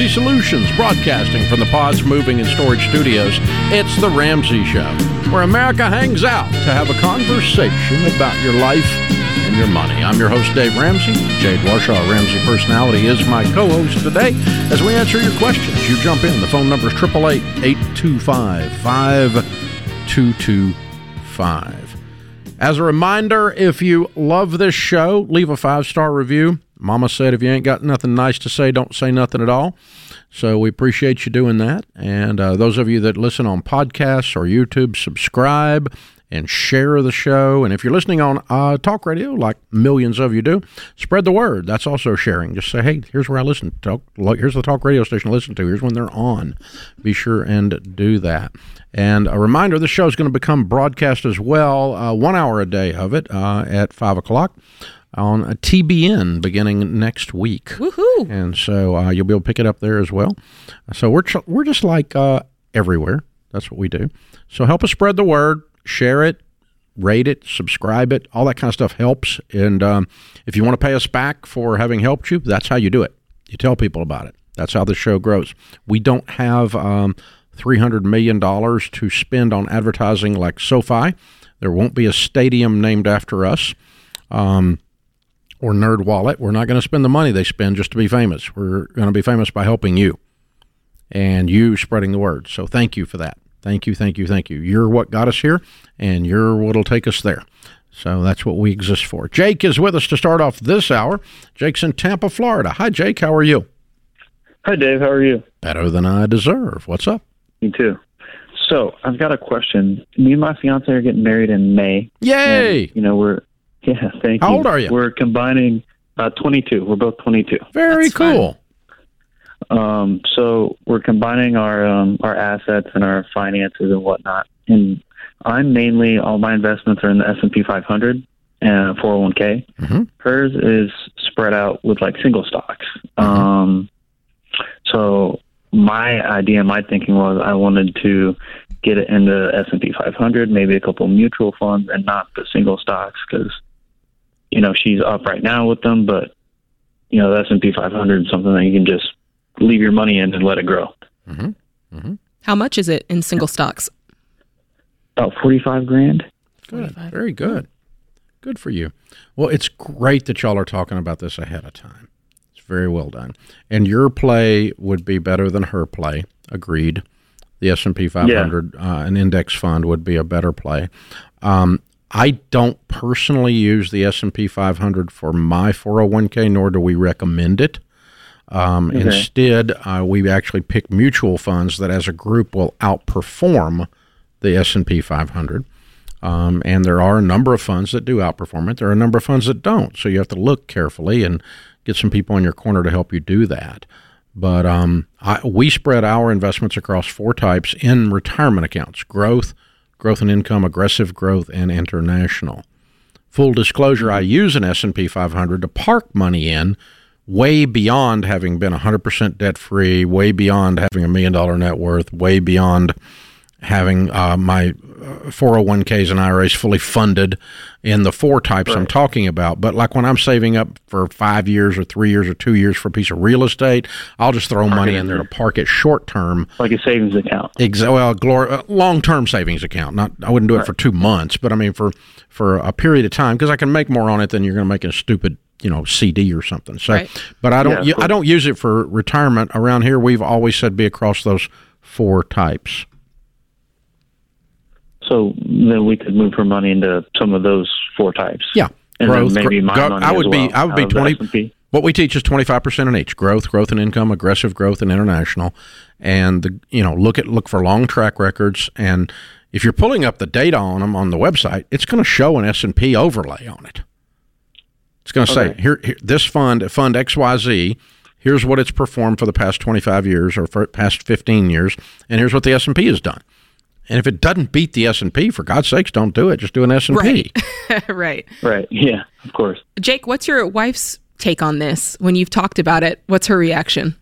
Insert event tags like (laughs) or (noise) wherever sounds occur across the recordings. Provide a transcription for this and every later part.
Ramsey Solutions, broadcasting from the Pods Moving and Storage Studios. It's The Ramsey Show, where America hangs out to have a conversation about your life and your money. I'm your host, Dave Ramsey. Jade Warshaw, Ramsey Personality, is my co host today as we answer your questions. You jump in. The phone number is 888 825 5225. As a reminder, if you love this show, leave a five star review Mama said, if you ain't got nothing nice to say, don't say nothing at all. So we appreciate you doing that. And uh, those of you that listen on podcasts or YouTube, subscribe and share the show. And if you're listening on uh, talk radio, like millions of you do, spread the word. That's also sharing. Just say, hey, here's where I listen. Talk, here's the talk radio station I listen to. Here's when they're on. Be sure and do that. And a reminder, this show is going to become broadcast as well, uh, one hour a day of it uh, at 5 o'clock on a TBN beginning next week. Woohoo! And so uh, you'll be able to pick it up there as well. So we're ch- we're just like uh, everywhere. That's what we do. So help us spread the word, share it, rate it, subscribe it. All that kind of stuff helps. And um, if you want to pay us back for having helped you, that's how you do it. You tell people about it. That's how the show grows. We don't have um, $300 million to spend on advertising like SoFi. There won't be a stadium named after us. Um, or Nerd Wallet. We're not going to spend the money they spend just to be famous. We're going to be famous by helping you and you spreading the word. So thank you for that. Thank you, thank you, thank you. You're what got us here, and you're what'll take us there. So that's what we exist for. Jake is with us to start off this hour. Jake's in Tampa, Florida. Hi, Jake. How are you? Hi, Dave. How are you? Better than I deserve. What's up? Me too. So I've got a question. Me and my fiance are getting married in May. Yay! And, you know, we're yeah, thank How you. old are you? We're combining uh, 22. We're both 22. Very That's cool. Um, so we're combining our um, our assets and our finances and whatnot. And I'm mainly all my investments are in the S&P 500 and 401k. Mhm. Hers is spread out with like single stocks. Um, so my idea, my thinking was I wanted to get it into S&P 500, maybe a couple mutual funds, and not the single stocks because you know she's up right now with them, but you know the S&P 500 is something that you can just leave your money in and let it grow. How much is it in single stocks? About 45 grand. Good. Very good. Good for you. Well, it's great that y'all are talking about this ahead of time. It's very well done. And your play would be better than her play. Agreed. The S and P 500, uh, an index fund, would be a better play. Um, I don't personally use the S and P 500 for my 401k, nor do we recommend it. Um, Instead, uh, we actually pick mutual funds that, as a group, will outperform the S and P 500. Um, and there are a number of funds that do outperform it. There are a number of funds that don't. So you have to look carefully and get some people in your corner to help you do that. But um, I, we spread our investments across four types in retirement accounts: growth, growth and income, aggressive growth, and international. Full disclosure: I use an S and P 500 to park money in, way beyond having been 100% debt free, way beyond having a million dollar net worth, way beyond having uh, my uh, 401ks and IRAs fully funded in the four types I'm talking about. But like when I'm saving up for five years or three years or two years for a piece of real estate, I'll just throw money in there to park it short term. Like a savings account. Exa- well, glor- uh, long-term savings account. Not, I wouldn't do it for two months, but I mean for for a period of time because I can make more on it than you're going to make in a stupid, you know, CD or something. So, Right. but I don't, Yeah, of u- I course. don't use it for retirement. Around here, we've always said be across those four types. So then we could move her money into some of those four types. Yeah, And growth. maybe my go- money I would as be, I would be uh, the twenty. What we teach is twenty five percent in each: growth, growth and income, aggressive growth, and international. And the you know look at look for long track records. And if you're pulling up the data on them on the website, it's going to show an S and P overlay on it. It's going to say here, here this fund fund X Y Z. Here's what it's performed for the past 25 years or for past 15 years, and here's what the S and P has done. And if it doesn't beat the S and P, for God's sakes, don't do it. Just do an S and P. Right. (laughs) right. Right. Yeah, of course. Jake, what's your wife's take on this? When you've talked about it, what's her reaction?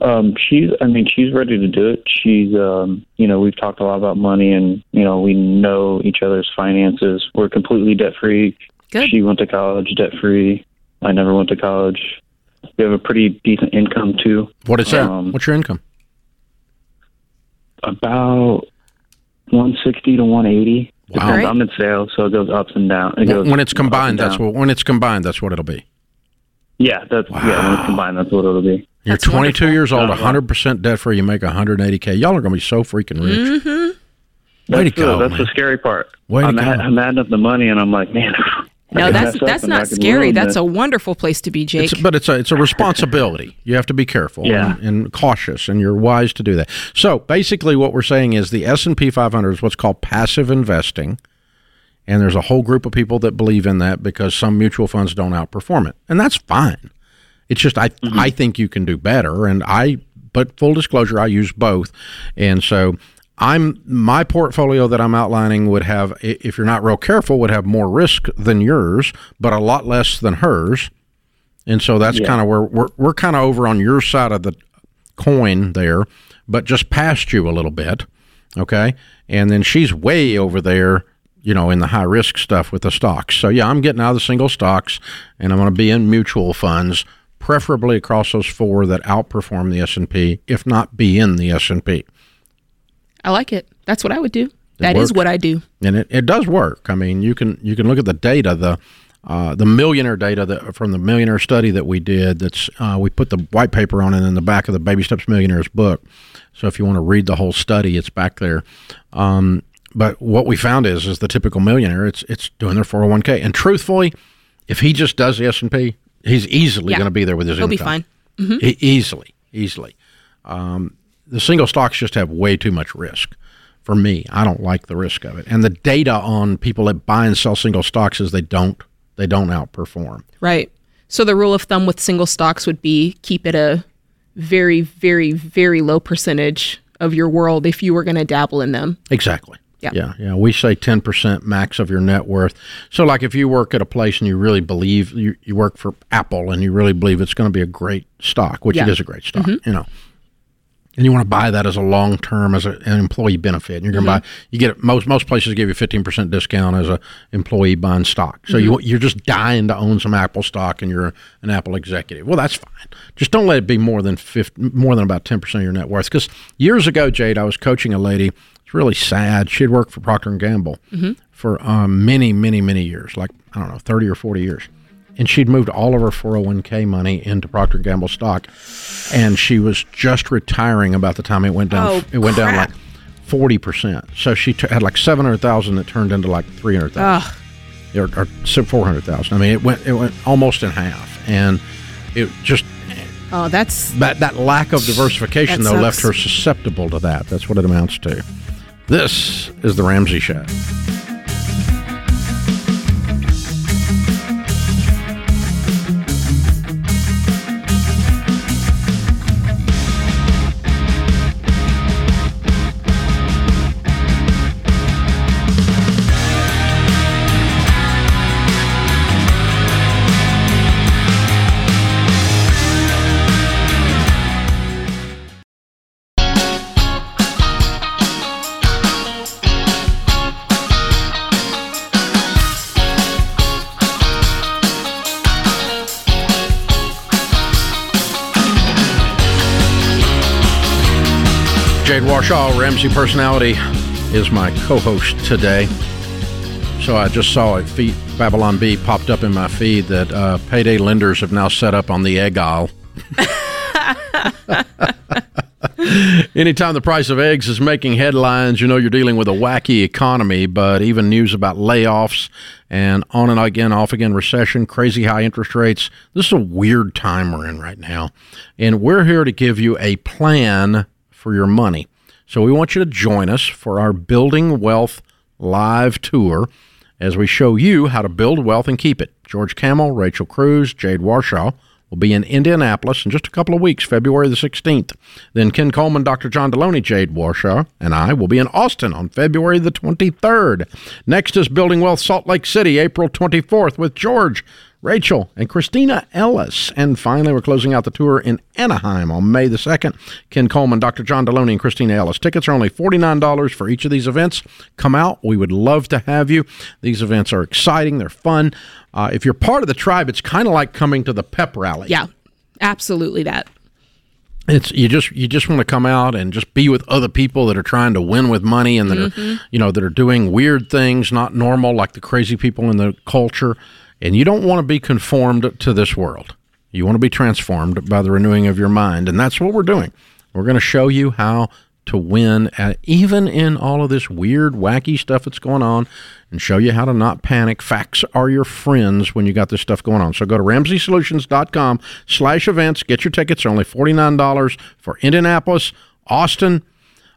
Um, she's, I mean, she's ready to do it. She's, um, you know, we've talked a lot about money and, you know, we know each other's finances. We're completely debt free. Good. She went to college debt free. I never went to college. we have a pretty decent income too. What is that? Um, What's your income? About 160 to 180. Wow. Depends. Great. I'm in sales, so it goes ups and down. It goes When it's up and combined, that's down. what. When it's combined, that's what it'll be. Yeah, that's yeah. When it's combined, that's what it'll be. You're That's 22 wonderful. years old, Uh-huh. 100% debt free. You make 180k. Y'all are going to be so freaking rich. Way That's, to go, the, that's man. the scary part. Way to I'm, go. add- I'm adding up the money, and I'm like, man. (laughs) I No, that's that's not could scary. That's this. a wonderful place to be, Jake. It's, but it's a it's a responsibility. You have to be careful Yeah. and, and cautious, and you're wise to do that. So basically, what we're saying is the S and P 500 is what's called passive investing, and there's a whole group of people that believe in that because some mutual funds don't outperform it, and that's fine. It's just I I think you can do better, and I but full disclosure, I use both, and so. I'm my portfolio that I'm outlining would have, if you're not real careful, would have more risk than yours, but a lot less than hers. And so that's Yeah. kind of where we're, we're kind of over on your side of the coin there, but just past you a little bit. Okay. And then she's way over there, you know, in the high risk stuff with the stocks. So yeah, I'm getting out of the single stocks and I'm going to be in mutual funds, preferably across those four that outperform the S&P, if not be in the S&P. I like it. That's what I would do. That is what I do. and it, it does work. I mean, you can you can look at the data, the uh, the millionaire data that from the millionaire study that we did. That's uh, we put the white paper on it in the back of the Baby Steps Millionaires book. So if you want to read the whole study, it's back there. Um, but what we found is is the typical millionaire. It's it's doing their four hundred one k. And truthfully, if he just does the S and P, he's easily Yeah. going to be there with his He'll be income. fine. E- easily, easily. Um, the single stocks just have way too much risk. For me, I don't like the risk of it. And the data on people that buy and sell single stocks is they don't they don't outperform. Right. So the rule of thumb with single stocks would be keep it a very, very, very low percentage of your world if you were going to dabble in them. Exactly. Yeah. Yeah. Yeah. We say 10% max of your net worth. So, like if you work at a place and you really believe you, you work for Apple and you really believe it's going to be a great stock, which Yeah. it is a great stock, mm-hmm. you know, and you want to buy that as a long term, as a, an employee benefit, and you're going to mm-hmm. buy, you get it, most, most places give you 15% discount as a employee buying stock. So you, mm-hmm. you're just dying to own some Apple stock and you're an Apple executive. Well, that's fine. Just don't let it be more than 50, more than about 10% of your net worth. Because years ago, Jade, I was coaching a lady. It's really sad. She had worked for Procter and Gamble mm-hmm. for um, many, many, many years, like I don't know, 30 or 40 years. And she'd moved all of her 401k money into Procter Gamble stock, and she was just retiring about the time it went down. Oh, it went down like 40 percent. So she t- had like 700,000 that turned into like 300,000 or, or 400,000. I mean, it went it went almost in half, and it just Oh, that's that that lack of diversification though left her susceptible to that. That's what it amounts to. This is the Ramsey Show. Warshaw, Ramsey Personality, is my co-host today. So I just saw a feed, Babylon Bee popped up in my feed that uh, payday lenders have now set up on the egg aisle. (laughs) Anytime the price of eggs is making headlines, you know you're dealing with a wacky economy, but even news about layoffs and on and again, off again recession, crazy high interest rates. This is a weird time we're in right now. And we're here to give you a plan for your money. So we want you to join us for our Building Wealth live tour as we show you how to build wealth and keep it. George Kamel, Rachel Cruz, Jade Warshaw will be in Indianapolis in just a couple of weeks, February the 16th. Then Ken Coleman, Dr. John Deloney, Jade Warshaw, and I will be in Austin on February the 23rd. Next is Building Wealth Salt Lake City, April 24th with George, Rachel, and Christina Ellis. And finally, we're closing out the tour in Anaheim on May the 2nd. Ken Coleman, Dr. John Deloney, and Christina Ellis. Tickets are only $49 for each of these events. Come out. We would love to have you. These events are exciting, they're fun. Uh, if you're part of the tribe, it's kind of like coming to the pep rally. yeah. Absolutely that. It's you just you just want to come out and just be with other people that are trying to win with money and that Mm-hmm. are you know that are doing weird things, not normal like the crazy people in the culture. And you don't want to be conformed to this world. You want to be transformed by the renewing of your mind, and that's what we're doing. We're going to show you how to win at even in all of this weird, wacky stuff that's going on, and show you how to not panic. Facts are your friends when you got this stuff going on. So go to RamseySolutions.com slash events. Get your tickets. They're only $49 for Indianapolis, Austin,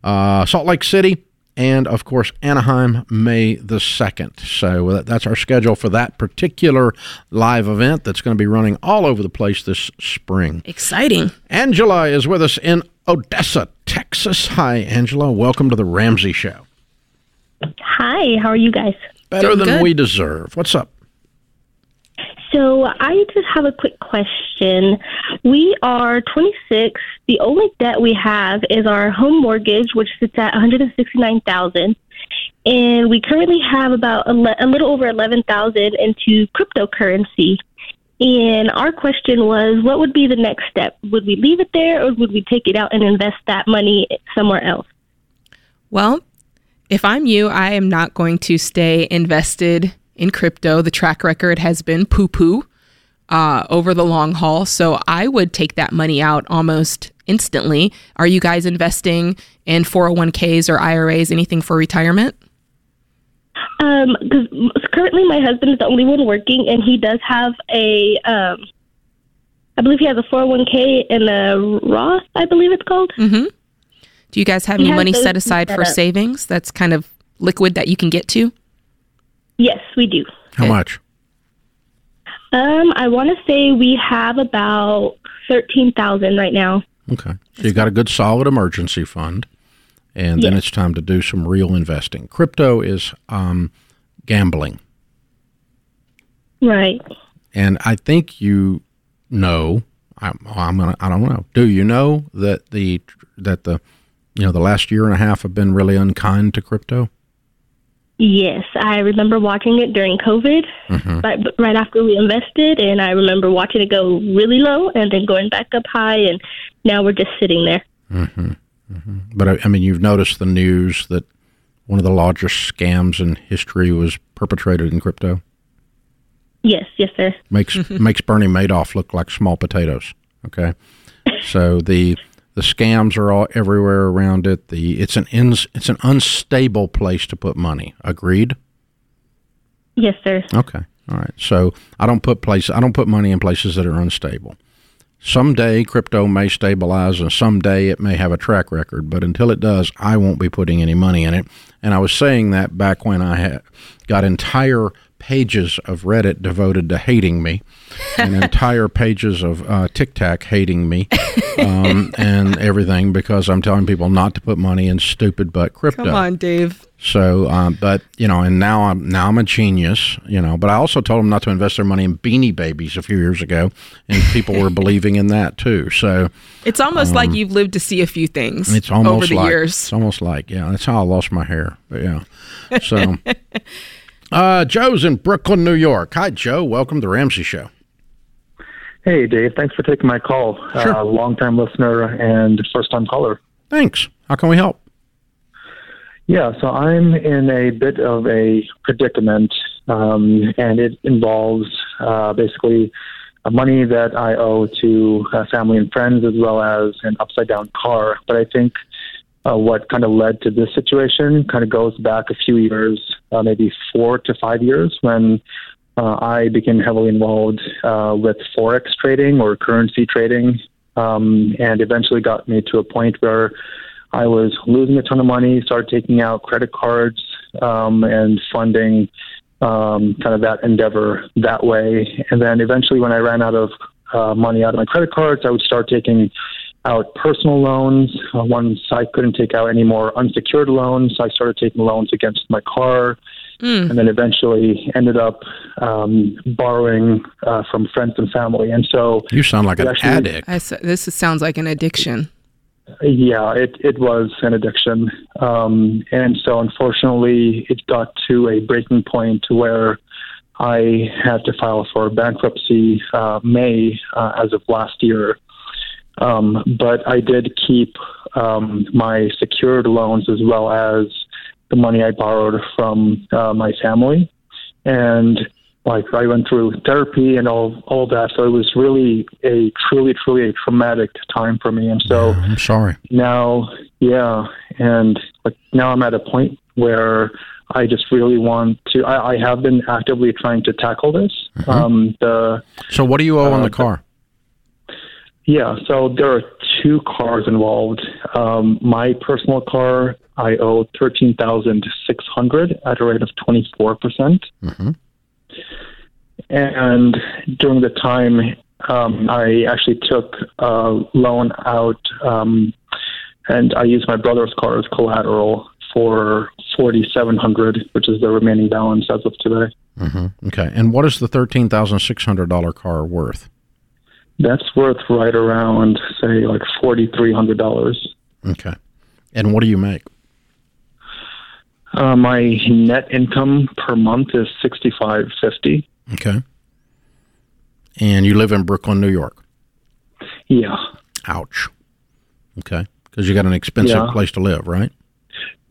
uh, Salt Lake City, and of course Anaheim, May the 2nd. So uh, that's our schedule for that particular live event that's going to be running all over the place this spring. Exciting. Angela is with us in Odessa, Texas. Hi, Angela. Welcome to the Ramsey Show. Hi, how are you guys? Better Doing than good. we deserve. What's up? So, I just have a quick question. We are 26. The only debt we have is our home mortgage, which sits at 169,000, and we currently have about a, le- a little over 11,000 into cryptocurrency. And our question was, what would be the next step? Would we leave it there, or would we take it out and invest that money somewhere else? Well, if I'm you, I am not going to stay invested in crypto. The track record has been poo poo uh, over the long haul. So I would take that money out almost instantly. Are you guys investing in 401ks or IRAs, anything for retirement? Um, currently my husband is the only one working, and he does have a, um, I believe he has a 401k and a Roth, I believe it's called. Do you guys have He any money set aside set for savings that's kind of liquid that you can get to? Yes, we do. How much? Um, I want to say we have about thirteen thousand right now. Okay. So you got a good solid emergency fund, and then Yes. it's time to do some real investing. Crypto is um, gambling. Right. And I think you know. I'm, I'm gonna. I don't know. Do you know that the that the you know the last year and a half have been really unkind to crypto? Yes, I remember watching it during COVID, mm-hmm. right, right after we invested, and I remember watching it go really low and then going back up high, and now we're just sitting there. Mm-hmm. Mm-hmm. But I, I mean, you've noticed the news that one of the largest scams in history was perpetrated in crypto. Yes, yes, sir. makes (laughs) makes Bernie Madoff look like small potatoes. Okay, so the the scams are all everywhere around it. The it's an ins, it's an unstable place to put money. Agreed. Yes, sir. Okay, all right. So I don't put place I don't put money in places that are unstable. Someday crypto may stabilize, and someday it may have a track record. But until it does, I won't be putting any money in it. And I was saying that back when I had got entire pages of Reddit devoted to hating me, and (laughs) entire pages of uh, TikTok hating me, um, and everything because I'm telling people not to put money in stupid butt crypto. Come on, Dave. So, um, but you know, and now I'm now I'm a genius, you know. But I also told them not to invest their money in Beanie Babies a few years ago, and people were (laughs) believing in that too. So It's almost like you've lived to see a few things Um, it's almost over the like years. it's almost like yeah, that's how I lost my hair. But yeah, so (laughs) uh, Joe's in Brooklyn, New York. Hi, Joe. Welcome to the Ramsey Show. Hey, Dave. Thanks for taking my call. Sure. Uh, long-time listener and first-time caller. Thanks. How can we help? Yeah, so I'm in a bit of a predicament, um, and it involves uh, basically money that I owe to uh, family and friends, as well as an upside-down car. But I think uh, what kind of led to this situation kind of goes back a few years, uh, maybe four to five years, when uh, I became heavily involved uh, with forex trading or currency trading, um, and eventually got me to a point where I was losing a ton of money, started taking out credit cards um, and funding um, kind of that endeavor that way. And then eventually, when I ran out of uh, money out of my credit cards, I would start taking out personal loans. Uh, once I couldn't take out any more unsecured loans, I started taking loans against my car. And then eventually ended up um, borrowing uh, from friends and family. And so, You sound like an Actually- addict. I s- this sounds like an addiction. Yeah, it, it was an addiction. Um, and so unfortunately, it got to a breaking point where I had to file for bankruptcy uh, May uh, as of last year. Um, but I did keep um, my secured loans as well as the money I borrowed from uh, my family. And like I went through therapy and all all that, so it was really a truly truly a traumatic time for me. And so Yeah, I'm sorry. now, yeah, and like now I'm at a point where I just really want to. I, I have been actively trying to tackle this. Um, the So what do you owe on Uh, the car? yeah, so there are two cars involved. Um, my personal car, I owe thirteen thousand six hundred at a rate of twenty four percent. And during the time, um, I actually took a loan out, um, and I used my brother's car as collateral for forty seven hundred, which is the remaining balance as of today. hmm Okay. And what is the thirteen thousand six hundred dollar car worth? That's worth right around, say, like forty three hundred dollars. Okay. And what do you make? Uh, my net income per month is sixty five fifty. Okay. And you live in Brooklyn, New York. Yeah. Ouch. Okay. Because you got an expensive Yeah. place to live, right?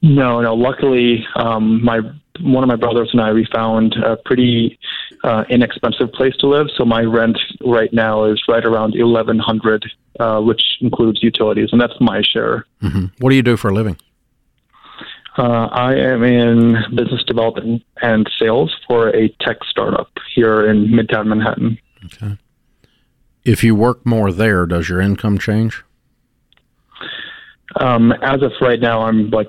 No, no. Luckily, um, my one of my brothers and I we found a pretty uh, inexpensive place to live. So my rent right now is right around eleven hundred, uh, which includes utilities, and that's my share. hmm What do you do for a living? Uh, I am in business development and sales for a tech startup here in Midtown Manhattan. Okay. If you work more there, does your income change? Um, as of right now, I'm like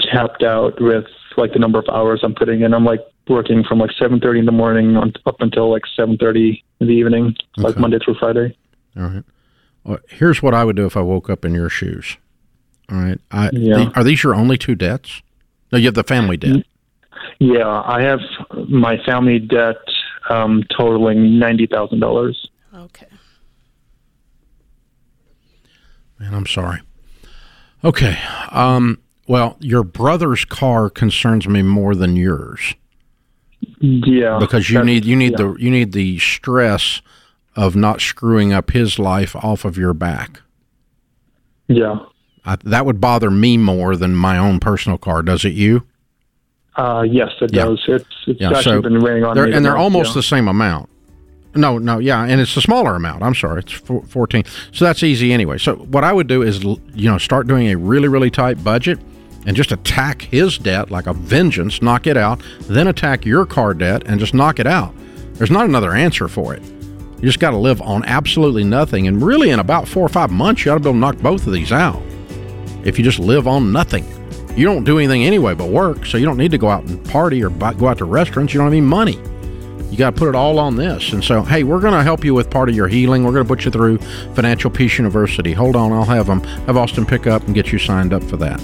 tapped out with like the number of hours I'm putting in. I'm like working from like 7:30 in the morning on, up until like 7:30 in the evening, like Monday through Friday. All right. Well, here's what I would do if I woke up in your shoes. All right. I, Yeah. the- are these your only two debts? No, you have the family debt. Yeah, I have my family debt um, totaling ninety thousand dollars. Okay. Man, I'm sorry. Okay. Um, well, your brother's car concerns me more than yours Yeah, because you need you need yeah. the you need the stress of not screwing up his life off of your back. yeah. I, that would bother me more than my own personal car. Does it you? Uh, yes, it Yeah. does. It's it's Yeah, actually so been weighing on me. and they're almost yeah. the same amount. No, no, yeah, and it's a smaller amount. I'm sorry, it's four- 14. So that's easy anyway. So what I would do is, you know, start doing a really, really tight budget and just attack his debt like a vengeance, knock it out, then attack your car debt and just knock it out. There's not another answer for it. You just got to live on absolutely nothing. And really, in about four or five months, you ought to be able to knock both of these out. If you just live on nothing, you don't do anything anyway but work, so you don't need to go out and party or buy, go out to restaurants. You don't have any money. You got to put it all on this. And so, hey, we're going to help you with part of your healing. We're going to put you through Financial Peace University. Hold on, I'll have them have Austin pick up and get you signed up for that.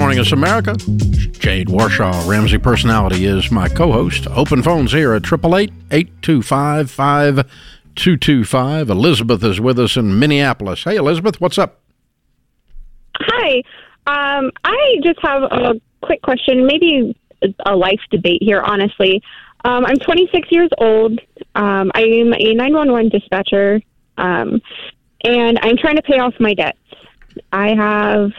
Joining us, America. Jade Warshaw, Ramsey Personality, is my co host. Open phones here at 888 825 5225. Elizabeth is with us in Minneapolis. Hey, Elizabeth, what's up? Hi. Um, I just have a quick question, maybe a life debate here, honestly. Um, I'm 26 years old. Um, I'm a 911 dispatcher, um, and I'm trying to pay off my debts. I have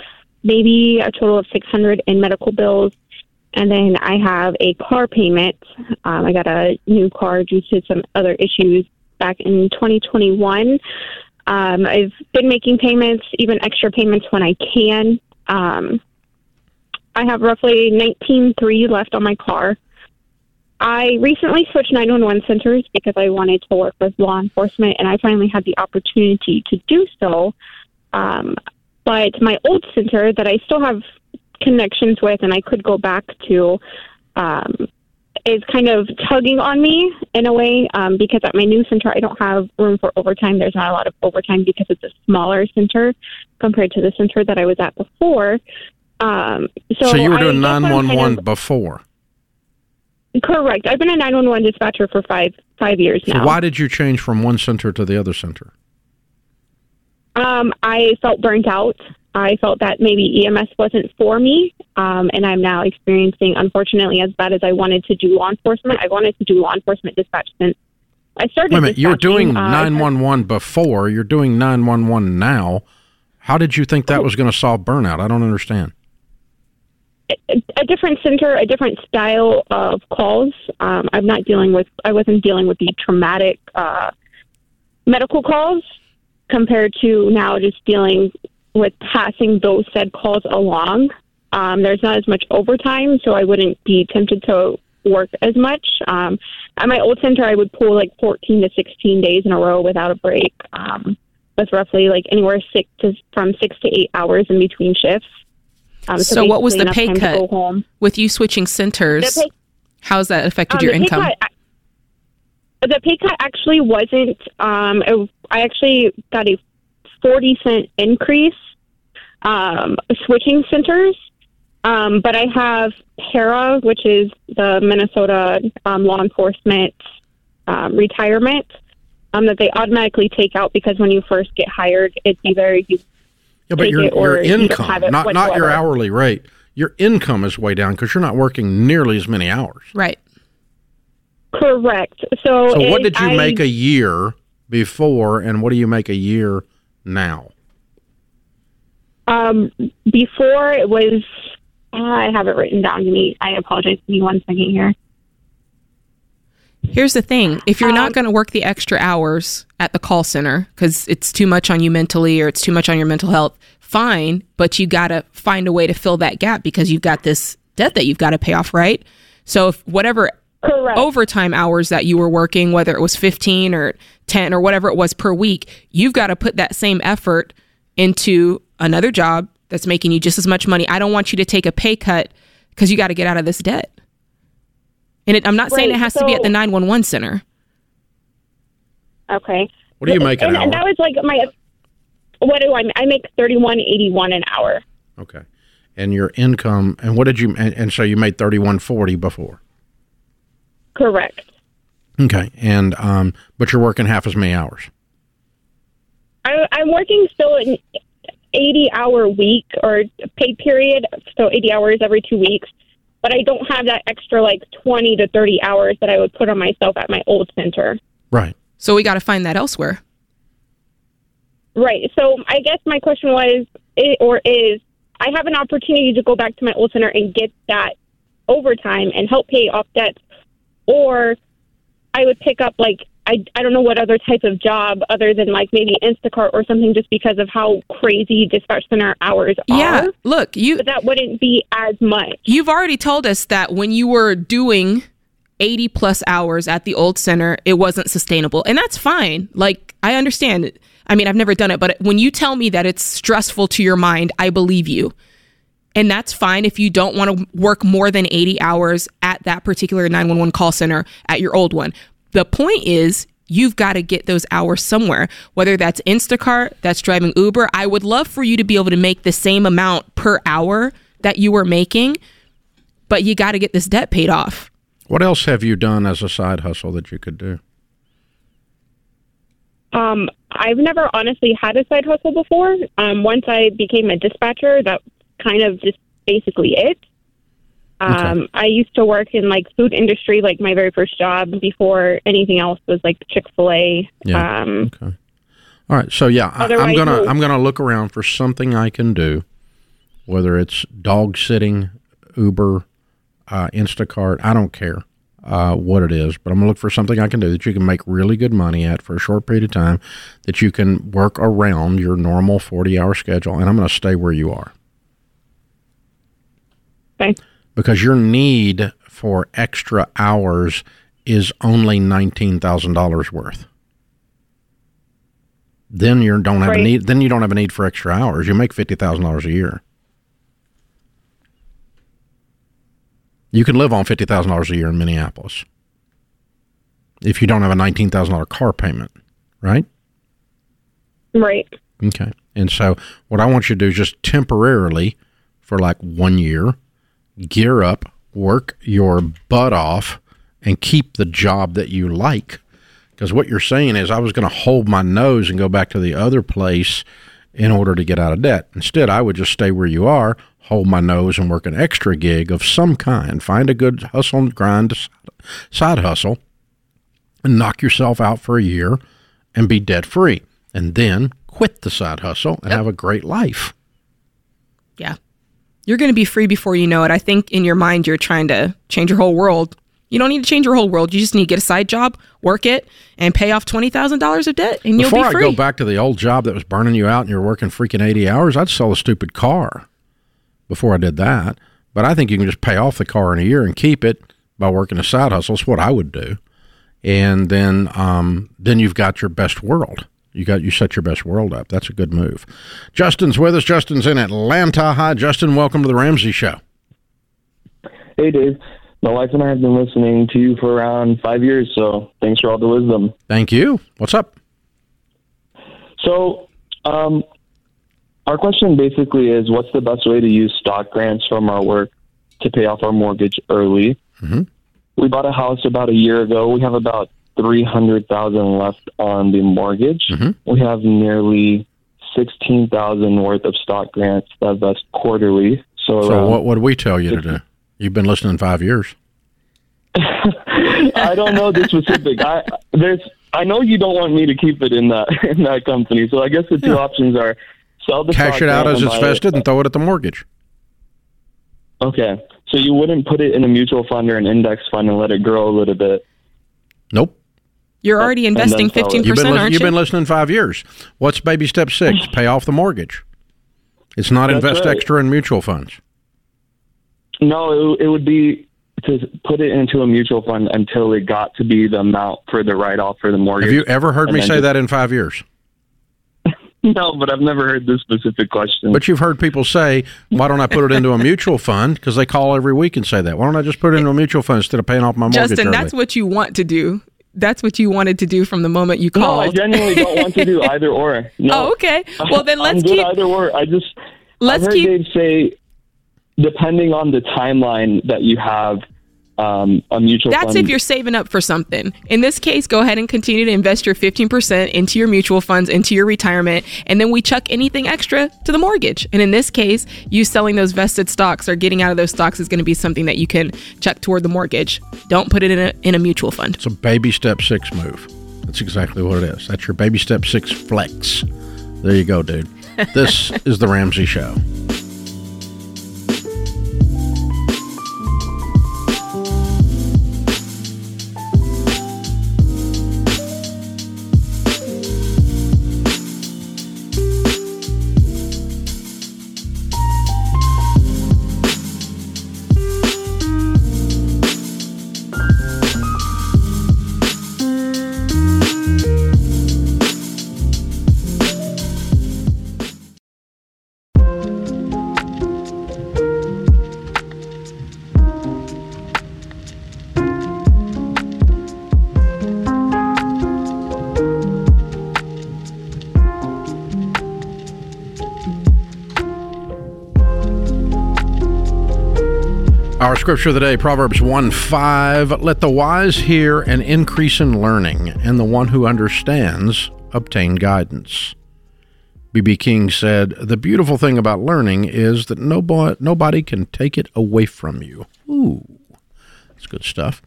maybe a total of 600 in medical bills, and then I have a car payment. Um, I got a new car due to some other issues back in 2021. Um, I've been making payments, even extra payments when I can. Um, I have roughly 19.3 left on my car. I recently switched 911 centers because I wanted to work with law enforcement, and I finally had the opportunity to do so. Um, but my old center that I still have connections with and I could go back to um, is kind of tugging on me in a way um, because at my new center I don't have room for overtime. There's not a lot of overtime because it's a smaller center compared to the center that I was at before. Um, so, So, you were doing kind 911 of- before. Correct. I've been a 911 dispatcher for five five years So now. why did you change from one center to the other center? Um, I felt burnt out. I felt that maybe EMS wasn't for me, um, and I'm now experiencing, unfortunately, as bad as I wanted to do law enforcement. I wanted to do law enforcement dispatch since I started. Wait a minute, you were doing uh, 911 before, you're doing 911 now. How did you think that was going to solve burnout? I don't understand. a, a different center, a different style of calls. Um, I'm not dealing with. I wasn't dealing with the traumatic uh, medical calls compared to now just dealing with passing those said calls along. Um, there's not as much overtime, so I wouldn't be tempted to work as much. Um, at my old center, I would pull like 14 to 16 days in a row without a break, um, with roughly like anywhere six to from six to eight hours in between shifts. Um, So what was the pay cut? With you switching centers, pay- how's that affected Um, your income? cut- the pay cut actually wasn't. Um, it, I actually got a forty cent increase um, switching centers, um, but I have PERA, which is the Minnesota um, law enforcement um, retirement, um, that they automatically take out because when you first get hired, it's either you Yeah, but take your, it or your you don't income, have it not, not your hourly rate, your income is way down because you're not working nearly as many hours. right. Correct. So, So, what did you I- make a year before, and what do you make a year now? Um, before it was, I have it written down to me. I apologize. Give me one second here. Here's the thing if you're not Um, going to work the extra hours at the call center because it's too much on you mentally or it's too much on your mental health, fine, but you got to find a way to fill that gap because you've got this debt that you've got to pay off, right? So, if whatever Correct. overtime hours that you were working, whether it was 15 or 10 or whatever it was per week, you've got to put that same effort into another job that's making you just as much money. I don't want you to take a pay cut because you got to get out of this debt. And it, I'm not saying it Right, has to be at the 911 center. Okay. What do you make an and, hour? and that was like my. What do I? I make thirty one eighty one an hour. Okay. And your income, and what did you, and, and so you made 3140 before. Correct. Okay. And, um, but you're working half as many hours. I, I'm working still an eighty hour week or paid period, so eighty hours every two weeks. But I don't have that extra like twenty to thirty hours that I would put on myself at my old center. Right. So we got to find that elsewhere. Right. So I guess my question was, i- or is, I have an opportunity to go back to my old center and get that overtime and help pay off debts, or I would pick up like I I don't know what other type of job other than like maybe Instacart or something, just because of how crazy dispatch center hours Yeah. are. Look, you But that wouldn't be as much. you've already told us that when you were doing 80 plus hours at the old center, it wasn't sustainable. And that's fine. Like, I understand. I mean, I've never done it, but when you tell me that it's stressful to your mind, I believe you. And that's fine if you don't want to work more than 80 hours at that particular 911 call center at your old one. The point is, you've got to get those hours somewhere, whether that's Instacart, that's driving Uber. I would love for you to be able to make the same amount per hour that you were making, but you got to get this debt paid off. What else have you done as a side hustle that you could do? Um, I've never honestly had a side hustle before. Um, once I became a dispatcher, that kind of just basically it. Um, I used to work in like food industry, like my very first job before anything else was like Chick Fil A. Yeah. Um, Okay. All right. So yeah, I, I'm gonna I'm gonna look around for something I can do, whether it's dog sitting, Uber, uh, Instacart. I don't care uh, what it is, but I'm gonna look for something I can do that you can make really good money at for a short period of time, that you can work around your normal 40 hour schedule, and I'm gonna stay where you are okay. because your need for extra hours is only nineteen thousand dollars worth. Then you don't have a need. Then you don't have a need for extra hours. You make fifty thousand dollars a year. You can live on fifty thousand dollars a year in Minneapolis if you don't have a nineteen thousand dollar car payment, right? Right. Okay. And so, what I want you to do is just temporarily, for like one year, gear up, work your butt off, and keep the job that you like. Because what you're saying is, I was going to hold my nose and go back to the other place in order to get out of debt. Instead, I would just stay where you are, hold my nose, and work an extra gig of some kind. Find a good hustle and grind side hustle and knock yourself out for a year and be debt free. And then quit the side hustle and have a great life. Yeah. You're going to be free before you know it. I think in your mind, you're trying to change your whole world. You don't need to change your whole world. You just need to get a side job, work it, and pay off $20,000 of debt, and Before you'll be free. I go back to the old job that was burning you out and you're working freaking 80 hours, I'd sell a stupid car before I did that. But I think you can just pay off the car in a year and keep it by working a side hustle. It's what I would do. And then um, then you've got your best world. You got you set your best world up. That's a good move. Justin's with us. Justin's in Atlanta. Hi, Justin. Welcome to the Ramsey Show. Hey, Dave. My wife and I have been listening to you for around five years, so thanks for all the wisdom. Thank you. What's up? So, um, our question basically is what's the best way to use stock grants from our work to pay off our mortgage early? Mhm. We bought a house about a year ago. We have about 300000 left on the mortgage. Mhm. We have nearly 16000 worth of stock grants that vest quarterly. So, So what what do we tell you to do? You've been listening five years. (laughs) I don't know the specific. I there's I know you don't want me to keep it in that (laughs) in that company. So I guess the two options are sell the Cash stock it out as it's buy it. vested and throw it at the mortgage. Okay. So you wouldn't put it in a mutual fund or an index fund and let it grow a little bit. Nope. You're uh, already investing sell it. 15%, You've been lis- aren't you've been listening five years. What's baby step six? (laughs) Pay off the mortgage. It's not That's invest right. extra in mutual funds. No, it, it would be to put it into a mutual fund until it got to be the amount for the write off for the mortgage. Have you ever heard me say just- that in five years? (laughs) No, but I've never heard this specific question. But you've heard people say, "Why don't I put it into a mutual (laughs) fund?" Because they call every week and say that. Why don't I just put it into a mutual fund instead of paying off my mortgage Justin, early? that's what you want to do. That's what you wanted to do from the moment you called. no, I genuinely don't want to do (laughs) either or. No. Oh, okay. Well, then let's I'm keep. either or. I just Let's I've heard keep. Dave say, depending on the timeline that you have, um, a mutual That's fund. if you're saving up for something. In this case, go ahead and continue to invest your 15% into your mutual funds, into your retirement, and then we chuck anything extra to the mortgage. And in this case, you selling those vested stocks or getting out of those stocks is going to be something that you can chuck toward the mortgage. Don't put it in a, in a mutual fund. It's a baby step six move. That's exactly what it is. That's your baby step six flex. There you go, dude. This (laughs) is the Ramsey Show. Scripture of the day, Proverbs 1 5. Let the wise hear and increase in learning, and the one who understands obtain guidance. B.B. King said, The beautiful thing about learning is that nobody, nobody can take it away from you. Ooh, that's good stuff.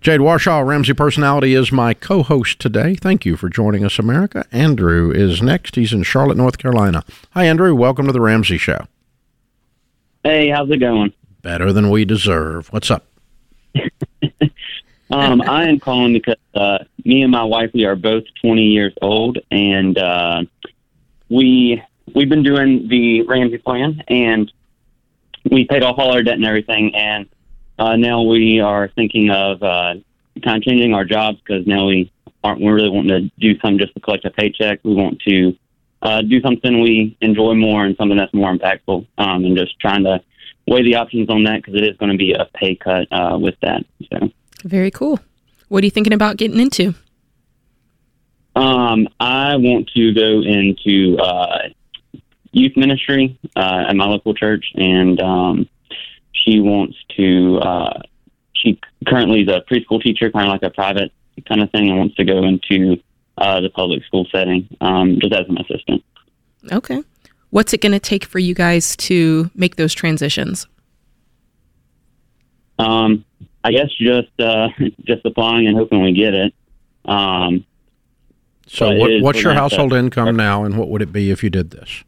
Jade Warshaw, Ramsey Personality, is my co host today. Thank you for joining us, America. Andrew is next. He's in Charlotte, North Carolina. Hi, Andrew. Welcome to the Ramsey Show. Hey, how's it going? Better than we deserve. What's up? (laughs) Um, I am calling because uh, me and my wife we are both 20 years old, and uh, we we've been doing the Ramsey plan, and we paid off all our debt and everything, and uh, now we are thinking of uh, kind of changing our jobs because now we aren't we really wanting to do something just to collect a paycheck. We want to uh, do something we enjoy more and something that's more impactful, um, and just trying to weigh the options on that because it is going to be a pay cut uh, with that. So, Very cool. What are you thinking about getting into? um, I want to go into uh, youth ministry uh, at my local church, and um, she wants to. Uh, she currently is a preschool teacher, kind of like a private kind of thing, and wants to go into uh, the public school setting um, just as an assistant. Okay. What's it going to take for you guys to make those transitions? Um, I guess just uh, (laughs) just applying and hoping we get it. Um, So, But it what, is- your gonna have to- household income now, and what would it be if you did this?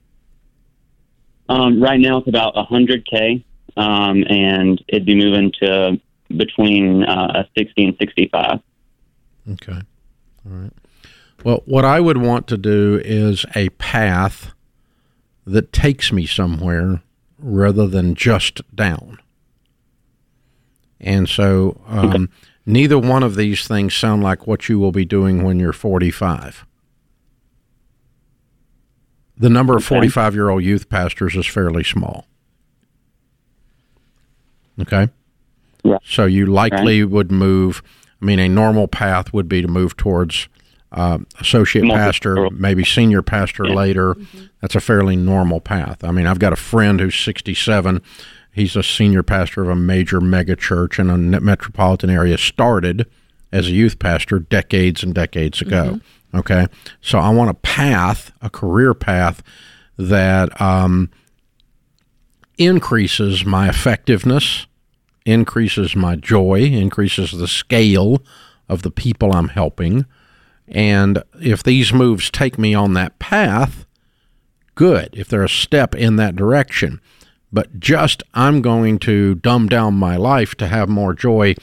um, right now, it's about 100k, um, and it'd be moving to between uh, 60 and 65. Okay. All right. Well, what I would want to do is a path that takes me somewhere rather than just down. And so um, neither one of these things sound like what you will be doing when you're 45. The number of 45 year old youth pastors is fairly small. Okay. Right. So you likely would move. I mean, a normal path would be to move towards uh, associate Multi- pastor, maybe senior pastor Yeah. later. That's a fairly normal path. I mean, I've got a friend who's 67. He's a senior pastor of a major mega church in a metropolitan area. Started as a youth pastor decades and decades ago. Okay, so I want a path, a career path that um, increases my effectiveness, increases my joy, increases the scale of the people I'm helping. And if these moves take me on that path, good. If they're a step in that direction. But just I'm going to dumb down my life to have more joy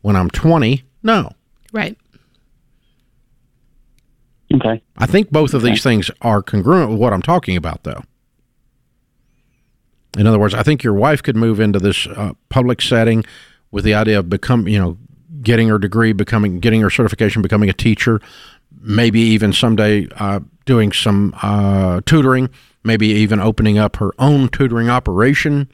when I'm 20, no. Right. Okay. I think both of these things are congruent with what I'm talking about, though. In other words, I think your wife could move into this uh, public setting with the idea of become, you know, getting her degree, becoming, getting her certification, becoming a teacher, maybe even someday uh, doing some uh, tutoring, maybe even opening up her own tutoring operation.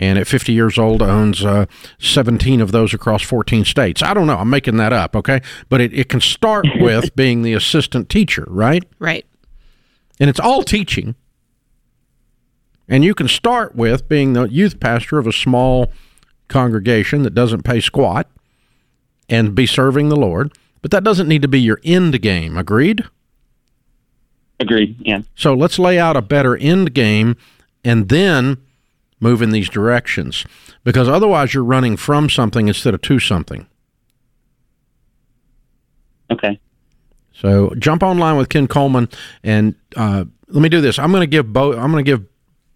And at 50 years old, owns uh, 17 of those across 14 states. I don't know. I'm making that up, okay? But it, it can start (laughs) with being the assistant teacher, right? Right. and it's all teaching. And you can start with being the youth pastor of a small congregation that doesn't pay squat and be serving the Lord, but that doesn't need to be your end game. Agreed? Agreed. Yeah. So let's lay out a better end game and then move in these directions because otherwise you're running from something instead of to something. Okay. So jump online with Ken Coleman and uh, let me do this. I'm going to give both. I'm going to give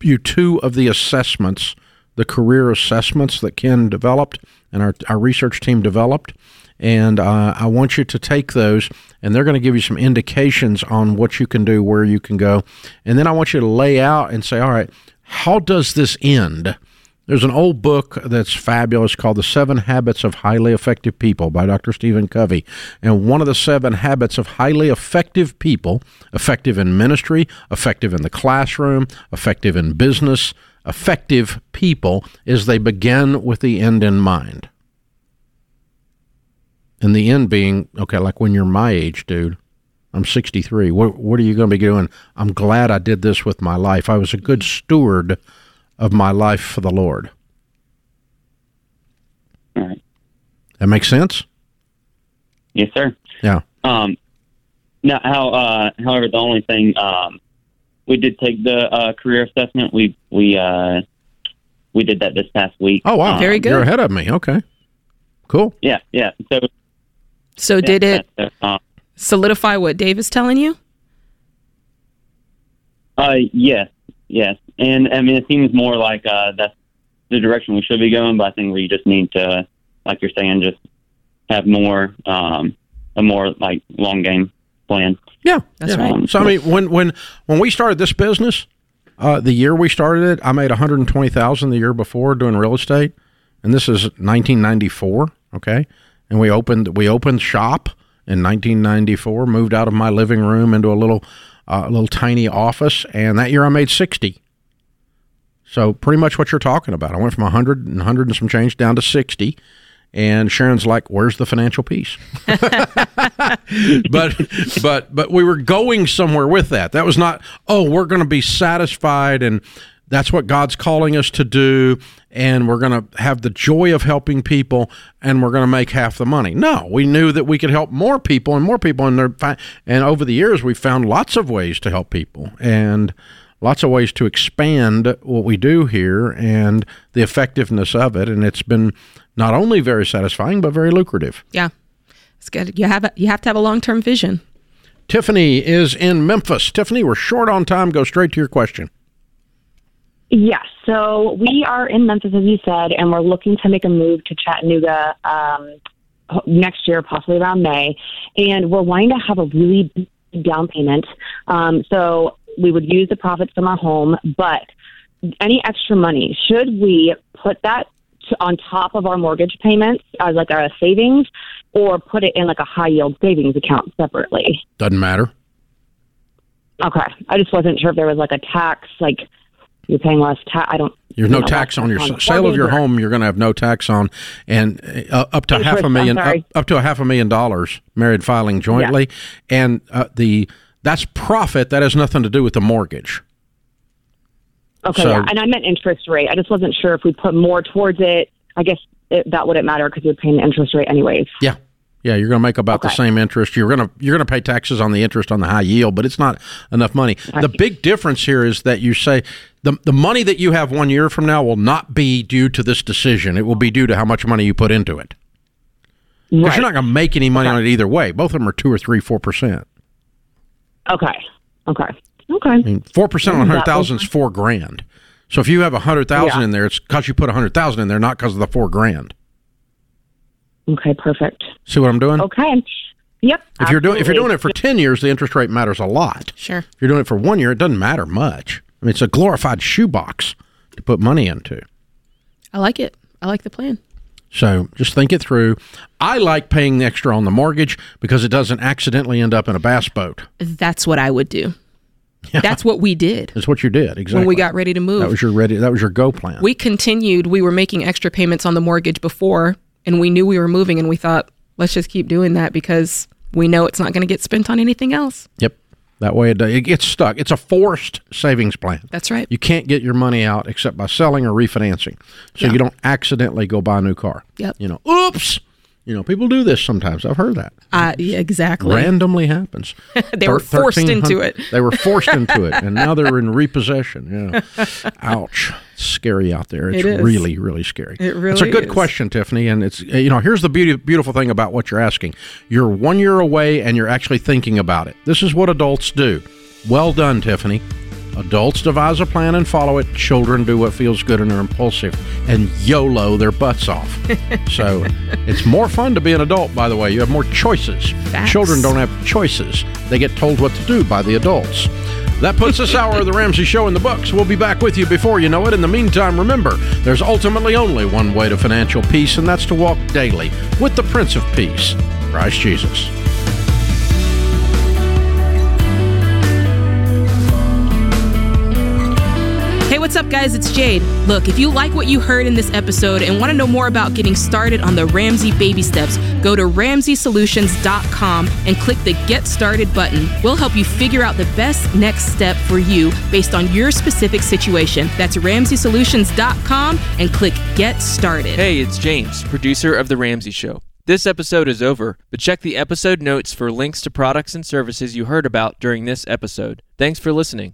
you two of the assessments, the career assessments that Ken developed and our our research team developed, and uh, I want you to take those, and they're going to give you some indications on what you can do, where you can go, and then I want you to lay out and say, all right, how does this end? There's an old book that's fabulous called The Seven Habits of Highly Effective People by Dr. Stephen Covey. And one of the seven habits of highly effective people, effective in ministry, effective in the classroom, effective in business, effective people, is they begin with the end in mind. And the end being, okay, like when you're my age, dude, I'm 63. What, what are you going to be doing? I'm glad I did this with my life. I was a good steward of my life for the Lord. All right. That makes sense? Yes, sir. Yeah. Um, now, how, uh, however, the only thing um, we did take the uh, career assessment. We we uh, we did that this past week. Oh, wow. Very good. You're ahead of me. Okay. Cool. Yeah, yeah. So So did it Uh, solidify what Dave is telling you? uh, yes, yes, and I mean it seems more like uh, that's the direction we should be going. But I think we just need to, like you're saying, just have more um, a more like long game plan. Yeah. That's yeah. right. So, I mean, when, when, when we started this business, uh, the year we started it, I made 120000 the year before doing real estate. And this is 1994. Okay. And we opened, we opened shop in 1994, moved out of my living room into a little, uh, little tiny office. And that year I made 60. So pretty much what you're talking about. I went from 100 and 100 and some change down to 60. And Sharon's like, "Where's the financial piece?" (laughs) but but but we were going somewhere with that. That was not, "Oh, we're going to be satisfied and that's what God's calling us to do and we're going to have the joy of helping people and we're going to make half the money." No, we knew that we could help more people and more people and and over the years we found lots of ways to help people and lots of ways to expand what we do here and the effectiveness of it and it's been not only very satisfying but very lucrative. Yeah, it's good. You have a, you have to have a long term vision. Tiffany is in Memphis. Tiffany, we're short on time. Go straight to your question. Yes. So we are in Memphis, as you said, and we're looking to make a move to Chattanooga um, next year, possibly around May. And we're wanting to have a really big down payment. Um, so we would use the profits from our home, but any extra money, should we put that to, on top of our mortgage payments as like a savings or put it in like a high yield savings account separately? Doesn't matter. Okay. I just wasn't sure if there was like a tax, like you're paying less tax. I don't. There's no tax on your on sale of your home. You're going to have no tax on, and uh, up to Interest, half a million, up, up, to a half a million dollars, married filing jointly, yeah. and uh, the that's profit. That has nothing to do with the mortgage. Okay, so, yeah. and I meant interest rate. I just wasn't sure if we put more towards it. I guess it, that wouldn't matter because you're paying the interest rate anyways. Yeah, yeah, you're going to make about okay. the same interest. You're going to you're going to pay taxes on the interest on the high yield, but it's not enough money. The big difference here is that you say the the money that you have one year from now will not be due to this decision. It will be due to how much money you put into it. Because right. you're not going to make any money okay. on it either way. Both of them are two or three, four percent. Okay. Okay. Okay. I mean, four percent on hundred thousand is four grand. So if you have a hundred thousand yeah. in there, it's because you put a hundred thousand in there, not because of the four grand. Okay, perfect. See what I'm doing? Okay. Yep. If you're doing if you're doing it for ten years, the interest rate matters a lot. Sure. If you're doing it for one year, it doesn't matter much. I mean, it's a glorified shoebox to put money into. I like it. I like the plan. So just think it through. I like paying the extra on the mortgage because it doesn't accidentally end up in a bass boat. That's what I would do. Yeah. That's what we did. That's what you did exactly when we got ready to move. That was your ready. That was your go plan. We continued. We were making extra payments on the mortgage before, and we knew we were moving, and we thought, let's just keep doing that because we know it's not going to get spent on anything else. Yep. That way it, it gets stuck. It's a forced savings plan. That's right. You can't get your money out except by selling or refinancing. So yeah. you don't accidentally go buy a new car. Yep. You know, oops. You know, people do this sometimes. I've heard that. Uh, yeah, exactly. Randomly happens. (laughs) they were forced into it. they were forced into it, and now they're in (laughs) repossession. Yeah. (laughs) Ouch. It's scary out there. It's it really, really scary. It really It's a good is. question, Tiffany. And it's, you know, here's the beauty, beautiful thing about what you're asking. You're one year away and you're actually thinking about it. This is what adults do. Well done, Tiffany. Adults devise a plan and follow it. Children do what feels good and are impulsive and YOLO their butts off. (laughs) so it's more fun to be an adult, by the way. You have more choices. Children don't have choices, they get told what to do by the adults. That puts this hour of The Ramsey Show in the books. We'll be back with you before you know it. In the meantime, remember, there's ultimately only one way to financial peace, and that's to walk daily with the Prince of Peace, Christ Jesus. What's up, guys? It's Jade. Look, if you like what you heard in this episode and want to know more about getting started on the Ramsey baby steps, go to ramseysolutions.com and click the Get Started button. We'll help you figure out the best next step for you based on your specific situation. That's ramseysolutions.com and click Get Started. Hey, it's James, producer of The Ramsey Show. This episode is over, but check the episode notes for links to products and services you heard about during this episode. Thanks for listening.